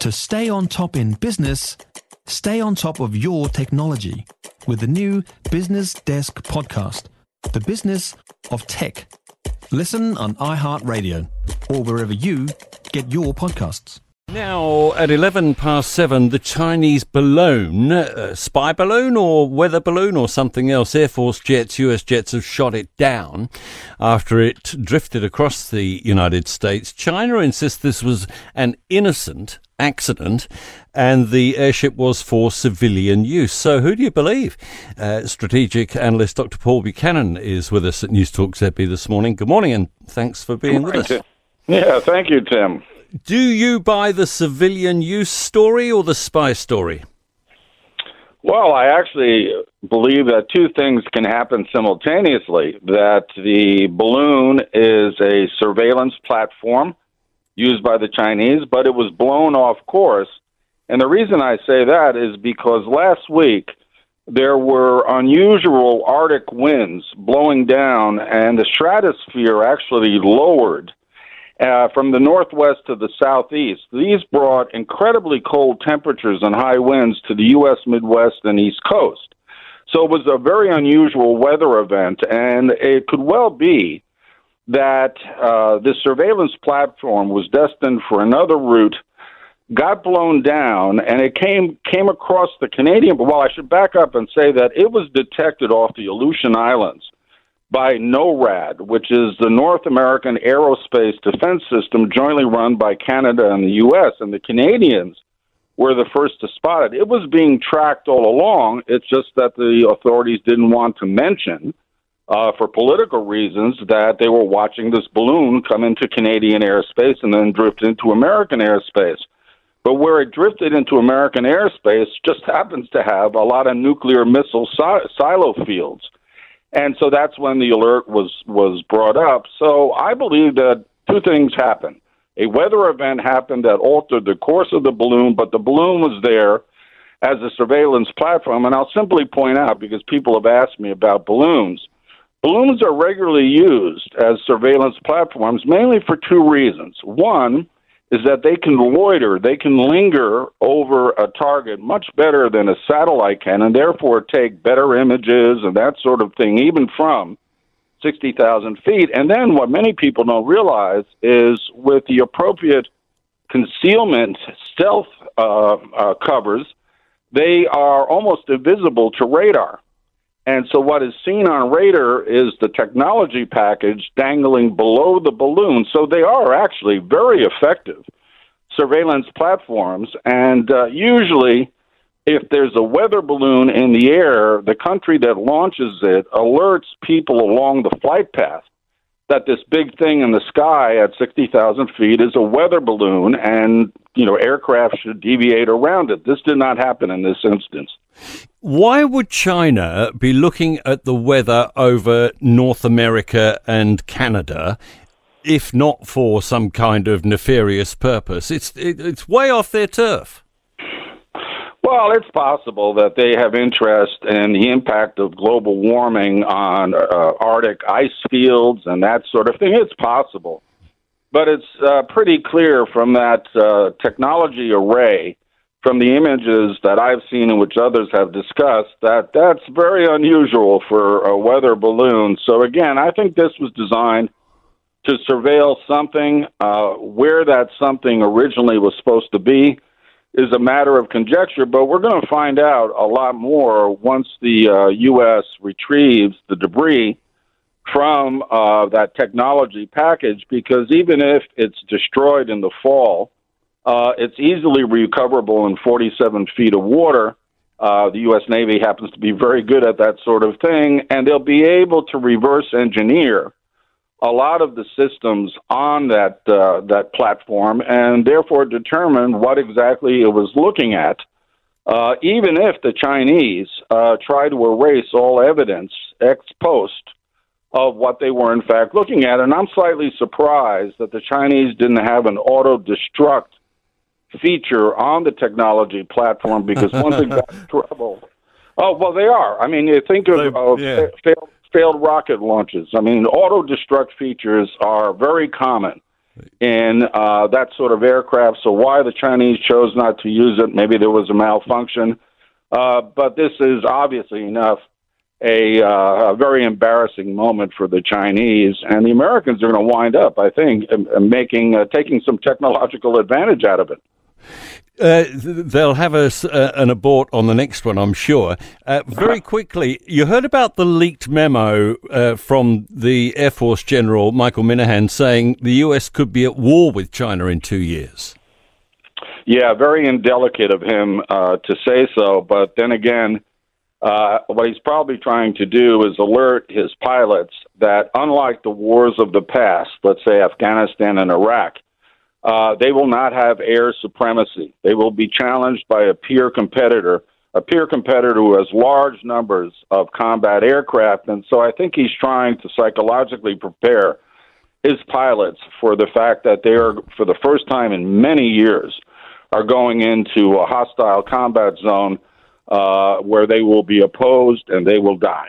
To stay on top in business, stay on top of your technology with the new Business Desk podcast, The Business of Tech. Listen on iHeartRadio or wherever you get your podcasts. Now, at 11 past 7, the Chinese balloon, uh, spy balloon or weather balloon or something else, Air Force jets, US jets have shot it down after it drifted across the United States. China insists this was an innocent accident and the airship was for civilian use. So, who do you believe? Uh, strategic analyst Dr. Paul Buchanan is with us at News Talk ZB this morning. Good morning and thanks for being with us. Tim. Yeah, thank you, Tim. Do you buy the civilian use story or the spy story? Well, I actually believe that two things can happen simultaneously that the balloon is a surveillance platform used by the Chinese, but it was blown off course. And the reason I say that is because last week there were unusual Arctic winds blowing down, and the stratosphere actually lowered uh, from the northwest to the southeast. These brought incredibly cold temperatures and high winds to the U.S. Midwest and East Coast. So it was a very unusual weather event, and it could well be that uh, this surveillance platform was destined for another route, got blown down, and it came came across the Canadian. But Well, I should back up and say that it was detected off the Aleutian Islands by NORAD, which is the North American Aerospace Defense System jointly run by Canada and the U.S. And the Canadians were the first to spot it. It was being tracked all along. It's just that the authorities didn't want to mention, uh, for political reasons, that they were watching this balloon come into Canadian airspace and then drift into American airspace. But where it drifted into American airspace just happens to have a lot of nuclear missile si- silo fields and so that's when the alert was was brought up. So I believe that two things happened. A weather event happened that altered the course of the balloon, but the balloon was there as a surveillance platform. And I'll simply point out because people have asked me about balloons. Balloons are regularly used as surveillance platforms mainly for two reasons. One, is that they can loiter, they can linger over a target much better than a satellite can, and therefore take better images and that sort of thing, even from 60,000 feet. And then what many people don't realize is with the appropriate concealment stealth uh, uh, covers, they are almost invisible to radar. And so what is seen on radar is the technology package dangling below the balloon. So they are actually very effective surveillance platforms. And uh, usually, if there's a weather balloon in the air, the country that launches it alerts people along the flight path that this big thing in the sky at 60,000 feet is a weather balloon and, you know, aircraft should deviate around it. This did not happen in this instance. Why would China be looking at the weather over North America and Canada if not for some kind of nefarious purpose? It's, it, it's way off their turf. Well, it's possible that they have interest in the impact of global warming on uh, Arctic ice fields and that sort of thing. It's possible. But it's uh, pretty clear from that uh, technology array from the images that I've seen and which others have discussed that that's very unusual for a weather balloon. So again, I think this was designed to surveil something. Uh, where that something originally was supposed to be is a matter of conjecture, but we're going to find out a lot more once the uh, U.S. retrieves the debris from uh, that technology package because even if it's destroyed in the fall, uh, it's easily recoverable in 47 feet of water. Uh, the U.S. Navy happens to be very good at that sort of thing, and they'll be able to reverse engineer a lot of the systems on that uh, that platform, and therefore determine what exactly it was looking at. Uh, even if the Chinese uh, try to erase all evidence ex post of what they were in fact looking at, and I'm slightly surprised that the Chinese didn't have an auto destruct feature on the technology platform because once it got in trouble, oh well, they are. I mean, you think of, of yeah. failed, failed rocket launches. I mean, auto destruct features are very common. in uh, that sort of aircraft. So why the Chinese chose not to use it? Maybe there was a malfunction. Uh, but this is obviously enough a, uh, a very embarrassing moment for the Chinese, and the Americans are going to wind up, I think, making uh, taking some technological advantage out of it. Uh, they'll have a, uh, an abort on the next one, I'm sure. Uh, very quickly, you heard about the leaked memo uh, from the Air Force General Michael Minihan saying the US could be at war with China in two years. Yeah, very indelicate of him uh, to say so, but then again, uh, what he's probably trying to do is alert his pilots that, unlike the wars of the past, let's say Afghanistan and Iraq, uh, they will not have air supremacy. They will be challenged by a peer competitor, a peer competitor who has large numbers of combat aircraft. And so I think he's trying to psychologically prepare his pilots for the fact that they are, for the first time in many years, are going into a hostile combat zone uh, where they will be opposed and they will die.